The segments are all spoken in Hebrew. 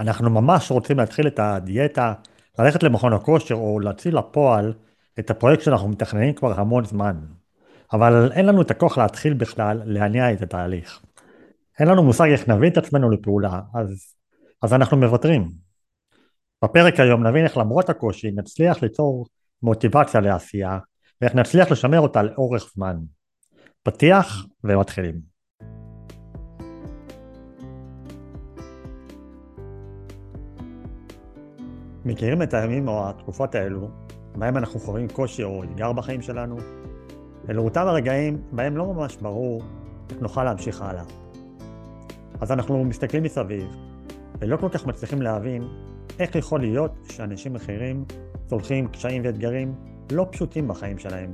אנחנו ממש רוצים להתחיל את הדיאטה, ללכת למכון הכושר או להציל לפועל את הפרויקט שאנחנו מתכננים כבר המון זמן. אבל אין לנו את הכוח להתחיל בכלל להניע את התהליך. אין לנו מושג איך נביא את עצמנו לפעולה, אז, אז אנחנו מוותרים. בפרק היום נבין איך למרות הקושי נצליח ליצור מוטיבציה לעשייה, ואיך נצליח לשמר אותה לאורך זמן. פתיח ומתחילים. מכירים את הימים או התקופות האלו, בהם אנחנו חווים קושי או אתגר בחיים שלנו? אלו אותם הרגעים בהם לא ממש ברור איך נוכל להמשיך הלאה. אז אנחנו מסתכלים מסביב, ולא כל כך מצליחים להבין איך יכול להיות שאנשים אחרים צולחים קשיים ואתגרים לא פשוטים בחיים שלהם,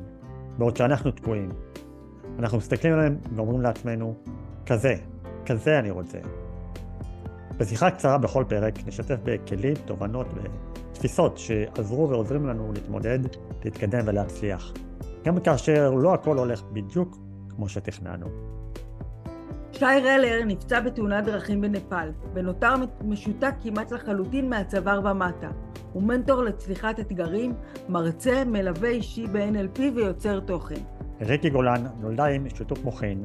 בעוד שאנחנו תקועים. אנחנו מסתכלים עליהם ואומרים לעצמנו, כזה, כזה אני רוצה. בשיחה קצרה בכל פרק נשתף בכלים, תובנות ותפיסות שעזרו ועוזרים לנו להתמודד, להתקדם ולהצליח. גם כאשר לא הכל הולך בדיוק כמו שתכננו. שי רלר נפצע בתאונת דרכים בנפאל, ונותר משותק כמעט לחלוטין מהצוואר ומטה. הוא מנטור לצליחת אתגרים, מרצה, מלווה אישי ב-NLP ויוצר תוכן. ריקי גולן נולדה עם שיתוק מוחין,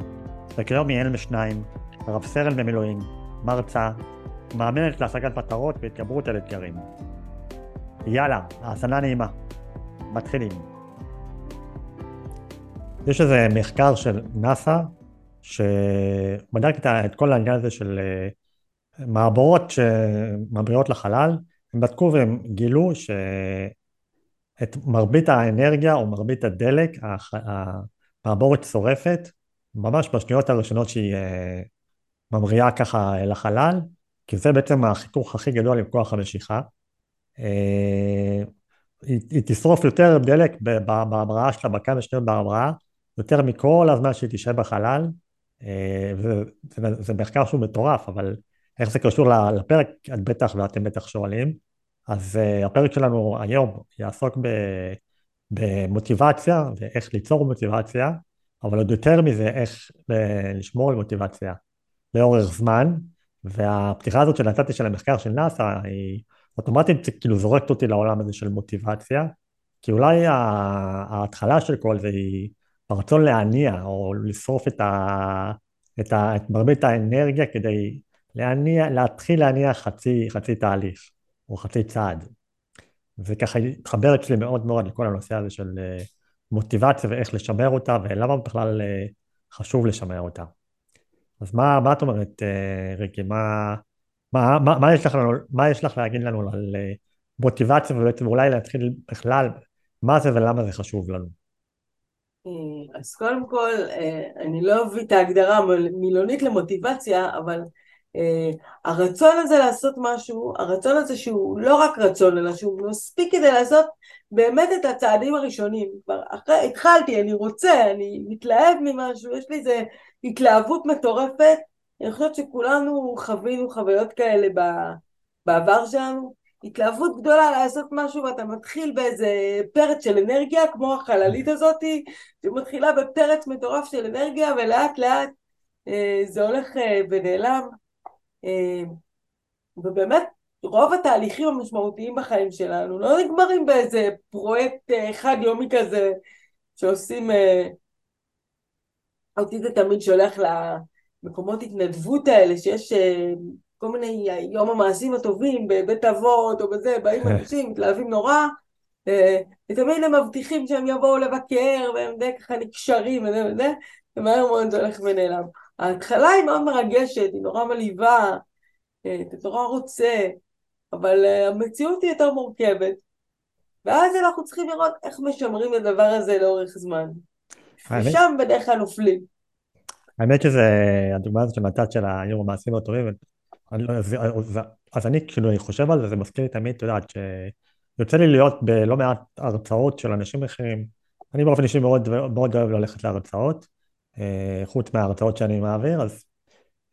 וכיום היא אם לשניים, רב סרן במילואים, מרצה, מאמנת להשגת מטרות והתגברות על אתגרים. יאללה, האזנה נעימה. מתחילים. יש איזה מחקר של נאס"א שבדק את כל העניין הזה של אה, מעבורות שממריאות לחלל, הם בדקו והם גילו שאת מרבית האנרגיה או מרבית הדלק, המעבורת שורפת ממש בשניות הראשונות שהיא אה, ממריאה ככה לחלל, כי זה בעצם החיכוך הכי גדול עם כוח המשיכה. אה, היא, היא תשרוף יותר דלק בהמראה שלה בכמה שניות בהמראה, יותר מכל הזמן שהיא תשב בחלל, אה, וזה מחקר שהוא מטורף, אבל איך זה קשור לפרק, את בטח ואתם בטח שואלים. אז אה, הפרק שלנו היום יעסוק במוטיבציה ואיך ליצור מוטיבציה, אבל עוד יותר מזה, איך לשמור על מוטיבציה לאורך זמן, והפתיחה הזאת שנתתי של המחקר של נאס"א היא אוטומטית כאילו זורקת אותי לעולם הזה של מוטיבציה, כי אולי ההתחלה של כל זה היא הרצון להניע או לשרוף את, ה, את, ה, את מרבית האנרגיה כדי להניע, להתחיל להניע חצי, חצי תהליך או חצי צעד. זה ככה התחבר אצלי מאוד מאוד לכל הנושא הזה של אה, מוטיבציה ואיך לשמר אותה ולמה בכלל אה, חשוב לשמר אותה. אז מה, מה את אומרת, אה, ריקי? מה, מה, מה, מה, יש לך מה יש לך להגיד לנו על אה, מוטיבציה ובעצם אולי להתחיל בכלל, מה זה ולמה זה חשוב לנו? אה, אז קודם כל, אני לא אביא את ההגדרה המילונית למוטיבציה, אבל הרצון הזה לעשות משהו, הרצון הזה שהוא לא רק רצון, אלא שהוא מספיק כדי לעשות באמת את הצעדים הראשונים. כבר אחרי, התחלתי, אני רוצה, אני מתלהב ממשהו, יש לי איזה התלהבות מטורפת, אני חושבת שכולנו חווינו חוויות כאלה בעבר שלנו, התלהבות גדולה לעשות משהו ואתה מתחיל באיזה פרץ של אנרגיה כמו החללית הזאתי שמתחילה בפרץ מטורף של אנרגיה ולאט לאט אה, זה הולך אה, ונעלם. אה, ובאמת רוב התהליכים המשמעותיים בחיים שלנו לא נגמרים באיזה פרויקט אה, חד יומי כזה שעושים אה, אותי זה תמיד שולח למקומות התנדבות האלה, שיש אה, כל מיני יום המעשים הטובים בבית אבות או בזה, באים אנשים, מתלהבים נורא, אה, ותמיד הם מבטיחים שהם יבואו לבקר, והם די ככה נקשרים וזה וזה, ומהר מאוד זה הולך ונעלם. ההתחלה היא מאוד מרגשת, היא נורא מלהיבה, אה, אתה נורא רוצה, אבל המציאות היא יותר מורכבת. ואז אנחנו צריכים לראות איך משמרים את הדבר הזה לאורך זמן. ושם בדרך כלל נופלים. האמת שזה, הדוגמה הזאת שנתת של היום המעשים הטובים, לא, אז אני כאילו אני חושב על זה, זה מזכיר לי תמיד, את יודעת, שיוצא לי להיות בלא מעט הרצאות של אנשים אחרים, אני באופן אישי מאוד, מאוד אוהב ללכת להרצאות, אה, חוץ מההרצאות שאני מעביר, אז...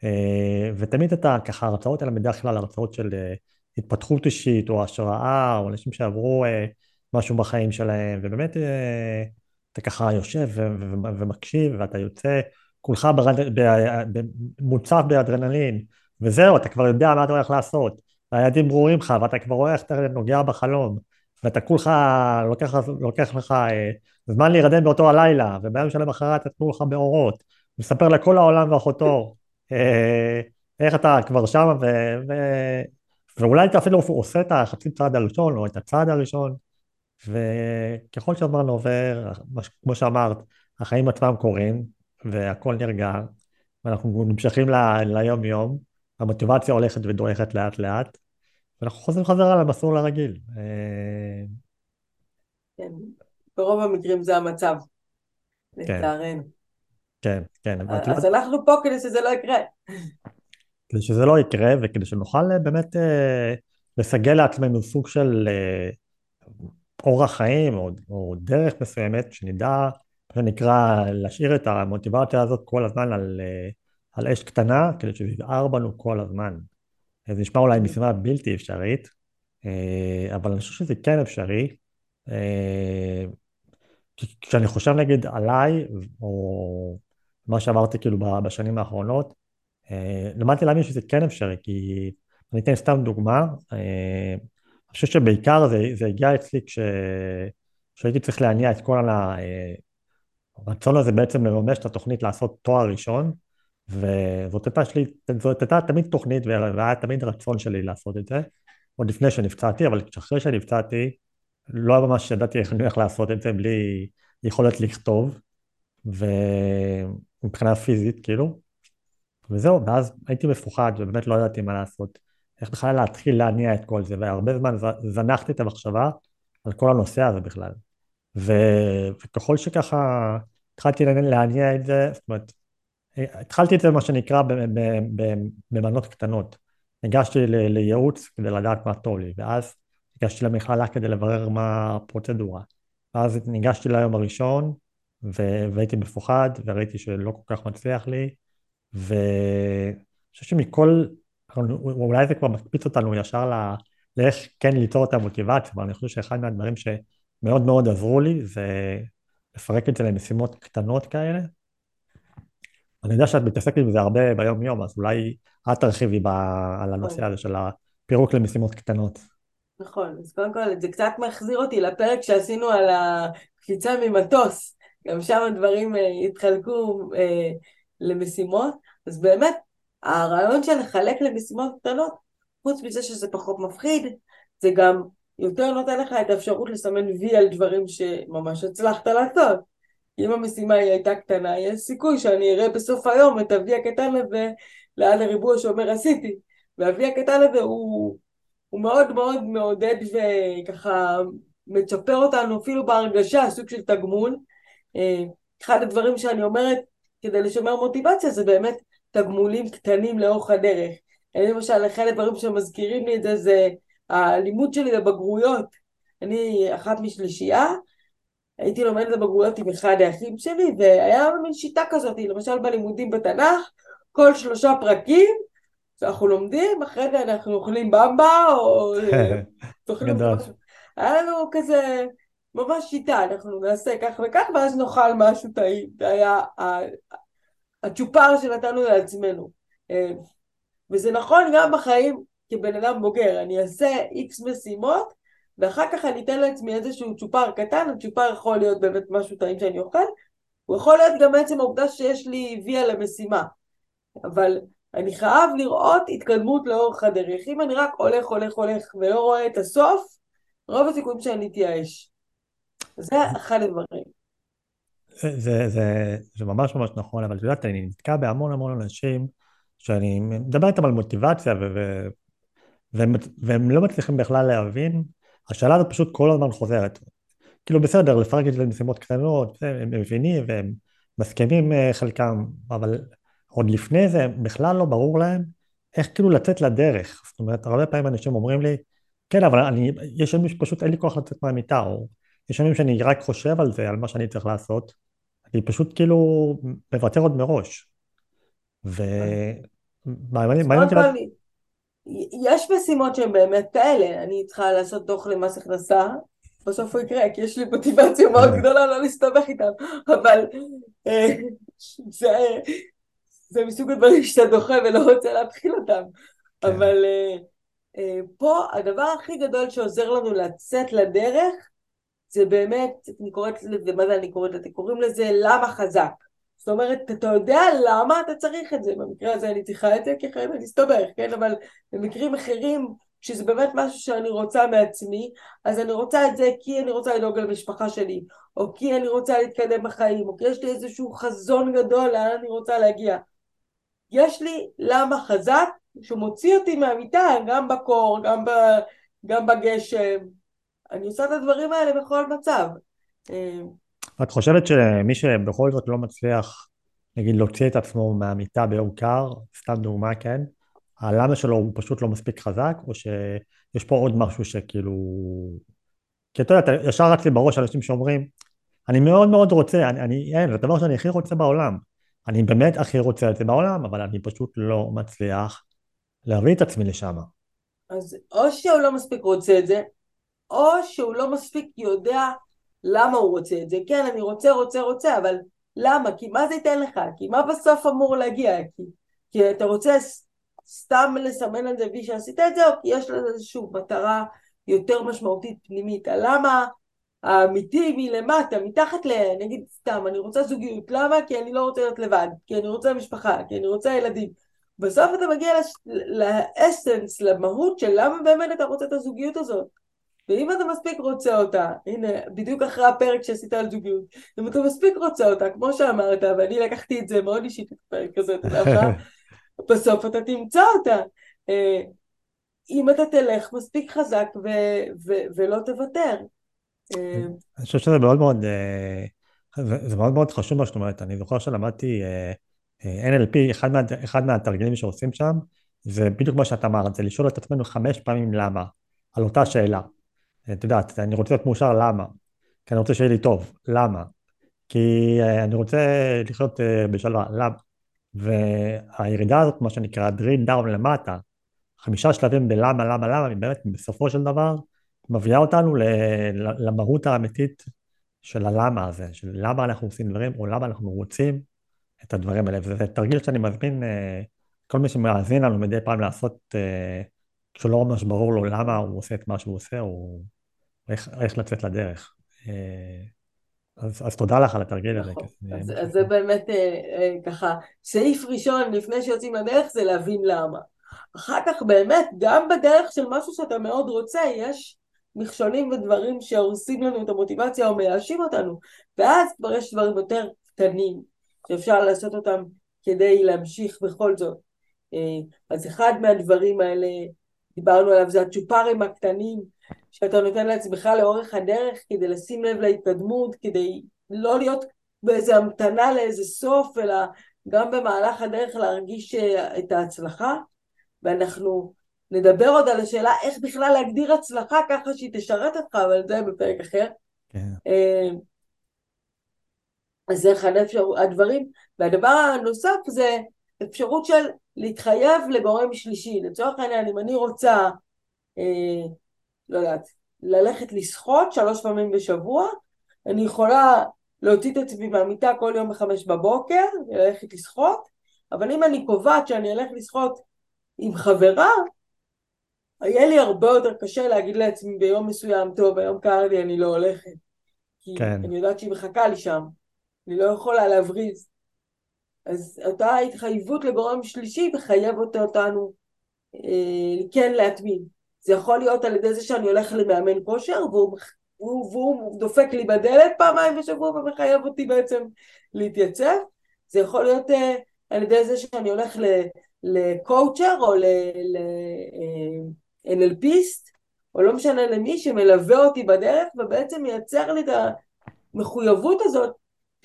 אה, ותמיד אתה, ככה, ההרצאות האלה בדרך כלל הרצאות של אה, התפתחות אישית, או השראה, או אנשים שעברו משהו בחיים שלהם, ובאמת אתה ככה יושב ומקשיב ואתה יוצא כולך ברד... מוצף באדרנלין וזהו אתה כבר יודע מה אתה הולך לעשות. והיעדים ברורים לך, ואתה כבר רואה איך אתה נוגע בחלום, ואתה כולך, לוקח, לוקח לך אה, זמן להירדם באותו הלילה, וביום שלמחרת אתה כולך באורות, מספר לכל העולם ואחותו, אה, איך אתה כבר שם, ו, ו, ואולי אתה אפילו עושה את החצי צעד הראשון, או את הצעד הראשון, וככל שהזמן עובר, כמו שאמרת, החיים עצמם קורים, והכל נרגע, ואנחנו נמשכים ליום יום, המוטיבציה הולכת ודועכת לאט לאט, ואנחנו חוזרים חזרה למסלול הרגיל. אה, כן, ברוב המקרים זה המצב, כן. לצערנו. כן, כן. אז אנחנו פה כדי שזה לא יקרה. כדי שזה לא יקרה, וכדי שנוכל אה, באמת אה, לסגל לעצמנו סוג של אורח חיים או, או דרך מסוימת, שנדע, מה שנקרא, להשאיר את המוטיבציה הזאת כל הזמן על, על אש קטנה, כדי שזה יבער בנו כל הזמן. זה נשמע אולי משימה בלתי אפשרית, אה, אבל אני חושב שזה כן אפשרי. אה, כשאני חושב נגיד עליי, או מה שעברתי כאילו בשנים האחרונות, אה, למדתי להאמין שזה כן אפשרי, כי אני אתן סתם דוגמה, אני חושב שבעיקר זה, זה הגיע אצלי כש... כשהייתי צריך להניע את כל הרצון הזה בעצם לממש את התוכנית לעשות תואר ראשון, וזאת הייתה שלי, זאת הייתה תמיד תוכנית והיה תמיד רצון שלי לעשות את זה, עוד לפני שנפצעתי, אבל אחרי שנפצעתי, לא ממש ידעתי איך אני הולך לעשות את זה בלי יכולת לכתוב, ומבחינה פיזית כאילו, וזהו, ואז הייתי מפוחד ובאמת לא ידעתי מה לעשות, איך בכלל להתחיל להניע את כל זה, והרבה זמן זנחתי את המחשבה על כל הנושא הזה בכלל. ו... וככל שככה התחלתי להניע את זה, זאת אומרת, התחלתי את זה מה שנקרא במנות קטנות. ניגשתי לייעוץ כדי לדעת מה טוב לי, ואז ניגשתי למכללה כדי לברר מה הפרוצדורה. ואז ניגשתי ליום הראשון, והייתי מפוחד, וראיתי שלא כל כך מצליח לי, ואני חושב שמכל, אולי זה כבר מקפיץ אותנו ישר ל... לאיך כן ליצור את המוטיבציה, אבל אני חושב שאחד מהדברים שמאוד מאוד עזרו לי זה לפרק את זה למשימות קטנות כאלה, אני יודע שאת מתעסקת בזה הרבה ביום יום, אז אולי את תרחיבי על הנושא. הזה של הפירוק למשימות קטנות. נכון, אז קודם כל זה קצת מחזיר אותי לפרק שעשינו על הקפיצה ממטוס, גם שם הדברים אה, התחלקו אה, למשימות, אז באמת הרעיון של לחלק למשימות קטנות, חוץ מזה שזה פחות מפחיד, זה גם יותר נותן לך את האפשרות לסמן וי על דברים שממש הצלחת לעשות. אם המשימה היא הייתה קטנה, יש סיכוי שאני אראה בסוף היום את אבי הקטן הזה ליד הריבוע שאומר עשיתי. ואבי הקטן הזה הוא, הוא מאוד מאוד מעודד וככה מצ'פר אותנו אפילו בהרגשה, סוג של תגמול. אה, אחד הדברים שאני אומרת כדי לשמר מוטיבציה זה באמת תגמולים קטנים לאורך הדרך. אני למשל, אחד הדברים שמזכירים לי את זה זה הלימוד שלי בבגרויות. אני אחת משלישייה, הייתי לומדת בבגרויות עם אחד האחים שלי, והיה מין שיטה כזאת, למשל בלימודים בתנ"ך, כל שלושה פרקים שאנחנו לומדים, אחרי זה אנחנו אוכלים במבה, או משהו. היה לנו כזה ממש שיטה, אנחנו נעשה כך וכך, ואז נאכל משהו טעים. זה היה הצ'ופר שנתנו לעצמנו. אה, וזה נכון גם בחיים כבן אדם בוגר, אני אעשה איקס משימות, ואחר כך אני אתן לעצמי איזשהו צ'ופר קטן, הצ'ופר יכול להיות באמת משהו טעים שאני אוכל, הוא יכול להיות גם בעצם העובדה שיש לי וי על המשימה, אבל אני חייב לראות התקדמות לאורך הדרך. אם אני רק הולך, הולך, הולך ולא רואה את הסוף, רוב הסיכויים שאני אתייאש. זה אחד הדברים. זה, זה, זה, זה ממש ממש נכון, אבל את יודעת, אני נתקע בהמון המון אנשים שאני מדבר איתם על מוטיבציה ו, ו, והם, והם לא מצליחים בכלל להבין השאלה הזאת פשוט כל הזמן חוזרת. כאילו בסדר, לפרק את זה למשימות קטנות, הם מבינים והם מסכימים אה, חלקם, אבל עוד לפני זה בכלל לא ברור להם איך כאילו לצאת לדרך. זאת אומרת, הרבה פעמים אנשים אומרים לי, כן, אבל אני, יש ימים שפשוט אין לי כוח לצאת מהמיטה, או יש ימים שאני רק חושב על זה, על מה שאני צריך לעשות, אני פשוט כאילו מוותר עוד מראש. ו... מה, מעניין אותי... יש משימות שהן באמת כאלה, אני צריכה לעשות דוח למס הכנסה, בסוף הוא יקרה, כי יש לי מוטיבציה מאוד גדולה לא להסתבך איתם, אבל אה, זה, זה מסוג הדברים שאתה דוחה ולא רוצה להתחיל אותם, כן. אבל אה, פה הדבר הכי גדול שעוזר לנו לצאת לדרך זה באמת, אני קוראת לזה, מה זה אני קוראת לזה? קוראים לזה למה חזק. זאת אומרת, אתה יודע למה אתה צריך את זה. במקרה הזה אני צריכה את זה, כי אני אסתובך, כן? אבל במקרים אחרים, כשזה באמת משהו שאני רוצה מעצמי, אז אני רוצה את זה כי אני רוצה לדאוג למשפחה שלי, או כי אני רוצה להתקדם בחיים, או כי יש לי איזשהו חזון גדול לאן אני רוצה להגיע. יש לי למה חזק שמוציא אותי מהמיטה, גם בקור, גם, ב, גם בגשם. אני עושה את הדברים האלה בכל מצב. אה, את חושבת שמי שבכל זאת לא מצליח, נגיד, להוציא את עצמו מהמיטה ביום קר, סתם דוגמה, כן? הלמה שלו הוא פשוט לא מספיק חזק, או שיש פה עוד משהו שכאילו... כי אתה יודע, ישר רץ לי בראש אנשים שאומרים, אני מאוד מאוד רוצה, אני, אני אין, זה הדבר שאני הכי רוצה בעולם. אני באמת הכי רוצה את זה בעולם, אבל אני פשוט לא מצליח להביא את עצמי לשם. אז או שהוא לא מספיק רוצה את זה, או שהוא לא מספיק יודע למה הוא רוצה את זה. כן, אני רוצה, רוצה, רוצה, אבל למה? כי מה זה ייתן לך? כי מה בסוף אמור להגיע? כי, כי אתה רוצה סתם לסמן על זה וי שעשית את זה, או כי יש לזה איזושהי מטרה יותר משמעותית פנימית. הלמה האמיתי מלמטה, מתחת ל... נגיד סתם, אני רוצה זוגיות. למה? כי אני לא רוצה להיות לבד. כי אני רוצה משפחה. כי אני רוצה ילדים. בסוף אתה מגיע לש... לאסנס, למהות של למה באמת אתה רוצה את הזוגיות הזאת. ואם אתה מספיק רוצה אותה, הנה, בדיוק אחרי הפרק שעשית על זוגיות, אם אתה מספיק רוצה אותה, כמו שאמרת, ואני לקחתי את זה מאוד אישית, את הפרק הזה, אתה יודע מה, בסוף אתה תמצא אותה. אה, אם אתה תלך מספיק חזק ו- ו- ולא תוותר. אה, אני חושב שזה מאוד מאוד, אה, זה מאוד מאוד חשוב מה שאת אומרת. אני זוכר שלמדתי NLP, אחד, מה, אחד מהתרגילים שעושים שם, זה בדיוק מה שאתה אמרת, זה לשאול את עצמנו חמש פעמים למה, על אותה שאלה. את יודעת, אני רוצה להיות מאושר, למה? כי אני רוצה שיהיה לי טוב, למה? כי אה, אני רוצה לחיות אה, בשלווה, למה? והירידה הזאת, מה שנקרא drill down למטה, חמישה שלבים בלמה, למה, למה, היא באמת בסופו של דבר מביאה אותנו למהות האמיתית של הלמה הזה, של למה אנחנו עושים דברים, או למה אנחנו רוצים את הדברים האלה. וזה תרגיל שאני מזמין אה, כל מי שמאזין לנו מדי פעם לעשות, כשלא ממש ברור לו למה הוא עושה את מה שהוא עושה, או איך, איך לצאת לדרך. אה, אז, אז תודה לך על התרגיל הזה. נכון. אז, אז זה באמת אה, אה, ככה, סעיף ראשון לפני שיוצאים לדרך זה להבין למה. אחר כך באמת, גם בדרך של משהו שאתה מאוד רוצה, יש מכשולים ודברים שהורסים לנו את המוטיבציה או מייאשים אותנו, ואז כבר יש דברים יותר קטנים שאפשר לעשות אותם כדי להמשיך בכל זאת. אז אחד מהדברים האלה, דיברנו עליו, זה הצ'ופרים הקטנים, שאתה נותן לעצמך לאורך הדרך כדי לשים לב להתקדמות, כדי לא להיות באיזה המתנה לאיזה סוף, אלא גם במהלך הדרך להרגיש אה, את ההצלחה. ואנחנו נדבר עוד על השאלה איך בכלל להגדיר הצלחה ככה שהיא תשרת אותך, אבל זה בפרק אחר. כן. אה, אז זה אחד הדברים. והדבר הנוסף זה אפשרות של להתחייב לגורם שלישי. לצורך העניין, אם אני רוצה אה, לא יודעת, ללכת לשחות שלוש פעמים בשבוע, אני יכולה להוציא את עצמי מהמיטה כל יום בחמש בבוקר, ללכת לשחות, אבל אם אני קובעת שאני אלך לשחות עם חברה, יהיה לי הרבה יותר קשה להגיד לעצמי ביום מסוים, טוב, היום קר לי, אני לא הולכת. כי כן. אני יודעת שהיא מחכה לי שם, אני לא יכולה להבריז. אז אותה התחייבות לגורם שלישי מחייבת אותנו אה, כן להתמיד. זה יכול להיות על ידי זה שאני הולך למאמן כושר והוא, והוא, והוא דופק לי בדלת פעמיים בשבוע ומחייב אותי בעצם להתייצב. זה יכול להיות uh, על ידי זה שאני הולך לקואוצ'ר או ל-NLPיסט, אה, או לא משנה למי שמלווה אותי בדרך ובעצם מייצר לי את המחויבות הזאת,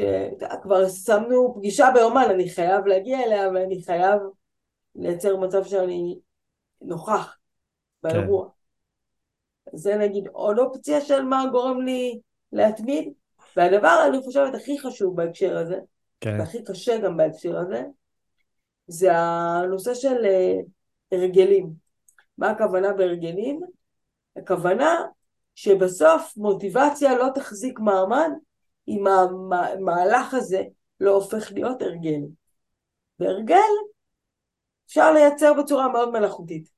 שכבר שמנו פגישה ביומן, אני חייב להגיע אליה ואני חייב לייצר מצב שאני נוכח. באירוע. כן. זה נגיד עוד אופציה של מה גורם לי להתמיד, והדבר אני חושבת הכי חשוב בהקשר הזה, כן. והכי קשה גם בהקשר הזה, זה הנושא של אה, הרגלים. מה הכוונה בהרגלים? הכוונה שבסוף מוטיבציה לא תחזיק מעמד אם המהלך הזה לא הופך להיות הרגל. והרגל אפשר לייצר בצורה מאוד מלאכותית.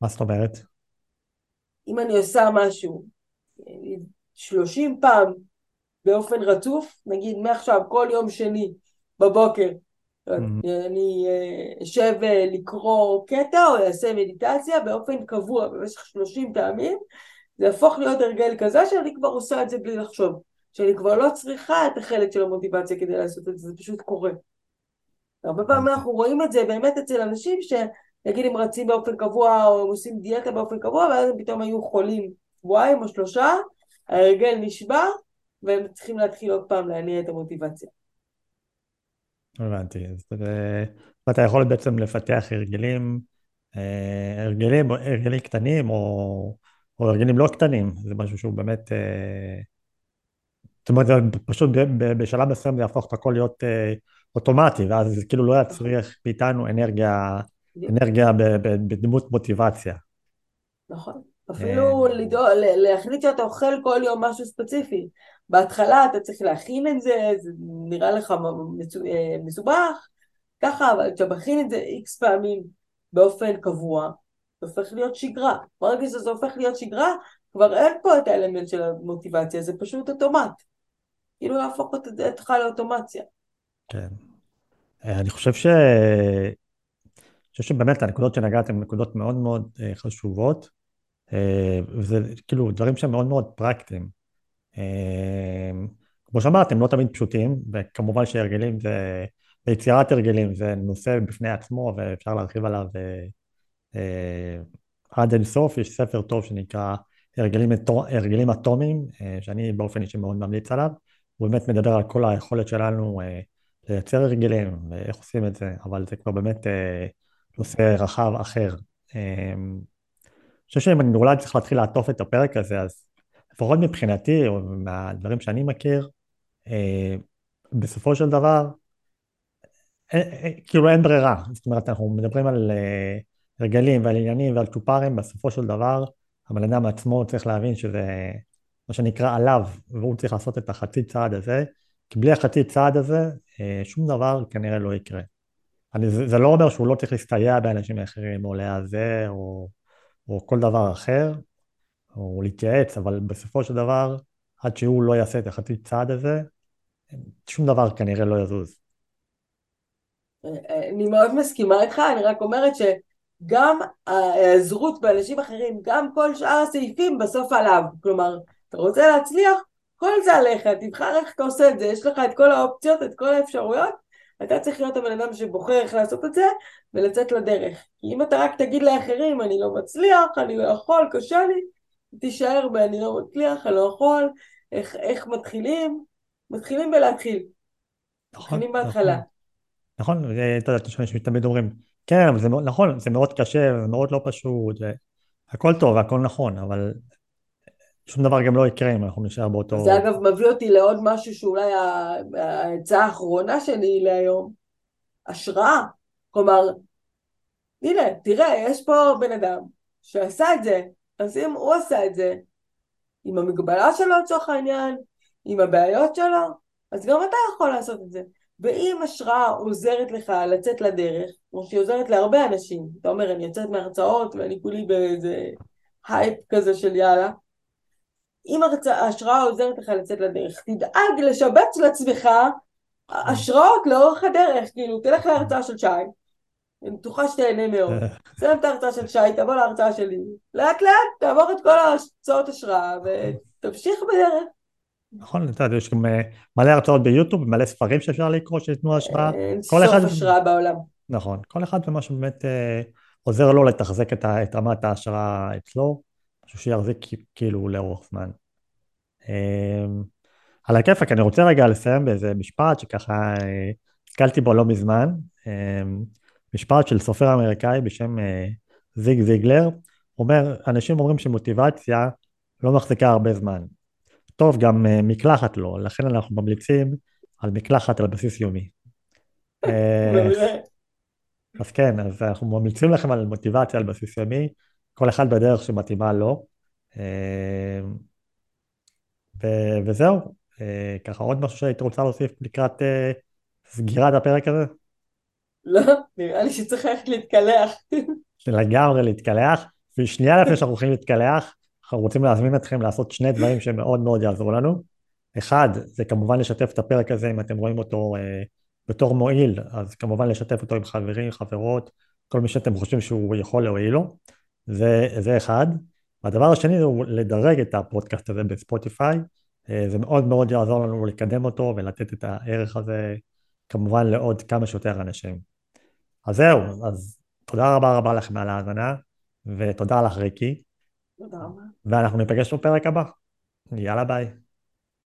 מה זאת אומרת? אם אני עושה משהו 30 פעם באופן רצוף, נגיד מעכשיו כל יום שני בבוקר. אני אה, אשב אה, לקרוא קטע או אעשה מדיטציה באופן קבוע במשך 30 פעמים, זה יהפוך להיות הרגל כזה שאני כבר עושה את זה בלי לחשוב, שאני כבר לא צריכה את החלק של המוטיבציה כדי לעשות את זה, זה פשוט קורה. הרבה פעמים אנחנו רואים את זה באמת אצל אנשים שנגיד הם רצים באופן קבוע או הם עושים דיאטה באופן קבוע ואז הם פתאום היו חולים שבועיים או שלושה, ההרגל נשבר והם צריכים להתחיל עוד פעם להניע את המוטיבציה. הבנתי, אז אתה יכול בעצם לפתח הרגלים, אה, הרגלים, הרגלים קטנים או, או הרגלים לא קטנים, זה משהו שהוא באמת, אה, זאת אומרת, פשוט בשלב מסוים זה יהפוך את הכל להיות אה, אוטומטי, ואז זה כאילו לא יצריך מאיתנו אנרגיה, אנרגיה בדמות מוטיבציה. נכון. אפילו להחליט שאתה אוכל כל יום משהו ספציפי. בהתחלה אתה צריך להכין את זה, זה נראה לך אה, מסובך, ככה, אבל כשאתה מכין את זה איקס פעמים באופן קבוע, זה הופך להיות שגרה. ברגע שזה הופך להיות שגרה, כבר אין פה את האלמנט של המוטיבציה, זה פשוט אוטומט. כאילו להפוך אותך לאוטומציה. כן. אה, אני חושב ש... אני חושב שבאמת הנקודות שנגעת הן נקודות מאוד מאוד אה, חשובות, אה, וזה כאילו דברים שהם מאוד מאוד פרקטיים. כמו שאמרתם, לא תמיד פשוטים, וכמובן שהרגלים זה, ויצירת הרגלים זה נושא בפני עצמו, ואפשר להרחיב עליו עד אין סוף, יש ספר טוב שנקרא הרגלים, הרגלים אטומיים, שאני באופן אישי מאוד ממליץ עליו. הוא באמת מדבר על כל היכולת שלנו אה, לייצר הרגלים ואיך עושים את זה, אבל זה כבר באמת אה, נושא רחב אחר. אה, חושב שאם אני אולי צריך להתחיל לעטוף את הפרק הזה, אז לפחות מבחינתי, או מהדברים שאני מכיר, בסופו של דבר, כאילו אין ברירה. זאת אומרת, אנחנו מדברים על הרגלים ועל עניינים ועל צ'ופרים, בסופו של דבר, הבן אדם עצמו צריך להבין שזה מה שנקרא עליו, והוא צריך לעשות את החצי צעד הזה, כי בלי החצי צעד הזה, אה, שום דבר כנראה לא יקרה. אני, זה, זה לא אומר שהוא לא צריך להסתייע באנשים אחרים, או להיעזר, או, או כל דבר אחר, או להתייעץ, אבל בסופו של דבר, עד שהוא לא יעשה את החצי צעד הזה, שום דבר כנראה לא יזוז. אני מאוד מסכימה איתך, אני רק אומרת שגם ההיעזרות באנשים אחרים, גם כל שאר הסעיפים בסוף עליו. כלומר, אתה רוצה להצליח, כל זה עליך, תבחר איך אתה עושה את זה, יש לך את כל האופציות, את כל האפשרויות, אתה צריך להיות הבן אדם שבוחר איך לעשות את זה ולצאת לדרך. כי אם אתה רק תגיד לאחרים, אני לא מצליח, אני לא יכול, קשה לי, תישאר ב"אני לא מצליח, אני לא יכול", איך, איך מתחילים? מתחילים בלהתחיל. נכון, מתחילים בהתחלה. נכון, נכון אתה יודע, שתמיד אומרים, כן, אבל זה נכון, זה מאוד קשה, זה מאוד לא פשוט, הכל טוב, הכל נכון, אבל שום דבר גם לא יקרה אם אנחנו נשאר באותו... זה אגב מביא אותי לעוד משהו שאולי העצה האחרונה שלי להיום, השראה. כלומר, הנה, תראה, יש פה בן אדם שעשה את זה, אז אם הוא עשה את זה, עם המגבלה שלו לצורך העניין, עם הבעיות שלו, אז גם אתה יכול לעשות את זה. ואם השראה עוזרת לך לצאת לדרך, כמו שהיא עוזרת להרבה אנשים, אתה אומר, אני יוצאת מהרצאות ואני כולי באיזה הייפ כזה של יאללה, אם ההשראה עוזרת לך לצאת לדרך, תדאג לשבץ לעצמך השראות לאורך הדרך, כאילו תלך להרצאה של שי, אני בטוחה שתהנה מאוד, סיים את ההרצאה של שי, תבוא להרצאה שלי, לאט לאט תעבור את כל ההרצאות השראה ותמשיך בדרך. נכון, אתה יודע, יש גם אה, מלא הרצאות ביוטיוב, מלא ספרים שאפשר לקרוא שייתנו השראה. אין סוף. השראה בעולם. נכון, כל אחד ומה שבאמת אה, עוזר לו לתחזק את רמת ההשראה אצלו. משהו שיחזיק כאילו לאורך זמן. אמ, על הכיפאק, אני רוצה רגע לסיים באיזה משפט שככה הסתכלתי בו לא מזמן, אמ, משפט של סופר אמריקאי בשם אה, זיג זיגלר, אומר, אנשים אומרים שמוטיבציה לא מחזיקה הרבה זמן. טוב, גם אה, מקלחת לא, לכן אנחנו ממליצים על מקלחת על בסיס יומי. אה, אז כן, אז אנחנו ממליצים לכם על מוטיבציה על בסיס יומי, כל אחד בדרך שמתאימה לו. אה, וזהו, אה, ככה עוד משהו שהיית רוצה להוסיף לקראת אה, סגירת הפרק הזה? לא, נראה לי שצריך ללכת להתקלח. לגמרי להתקלח. ושנייה לפני שאנחנו הולכים להתקלח, אנחנו רוצים להזמין אתכם לעשות שני דברים שמאוד מאוד יעזרו לנו. אחד, זה כמובן לשתף את הפרק הזה, אם אתם רואים אותו אה, בתור מועיל, אז כמובן לשתף אותו עם חברים, חברות, כל מי שאתם חושבים שהוא יכול להועיל לו. זה, זה אחד. והדבר השני הוא לדרג את הפודקאסט הזה בספוטיפיי. אה, זה מאוד מאוד יעזור לנו לקדם אותו ולתת את הערך הזה כמובן לעוד כמה שיותר אנשים. אז זהו, אז תודה רבה רבה לכם על ההאזנה, ותודה לך ריקי. תודה רבה. ואנחנו ניפגש בפרק הבא. יאללה ביי.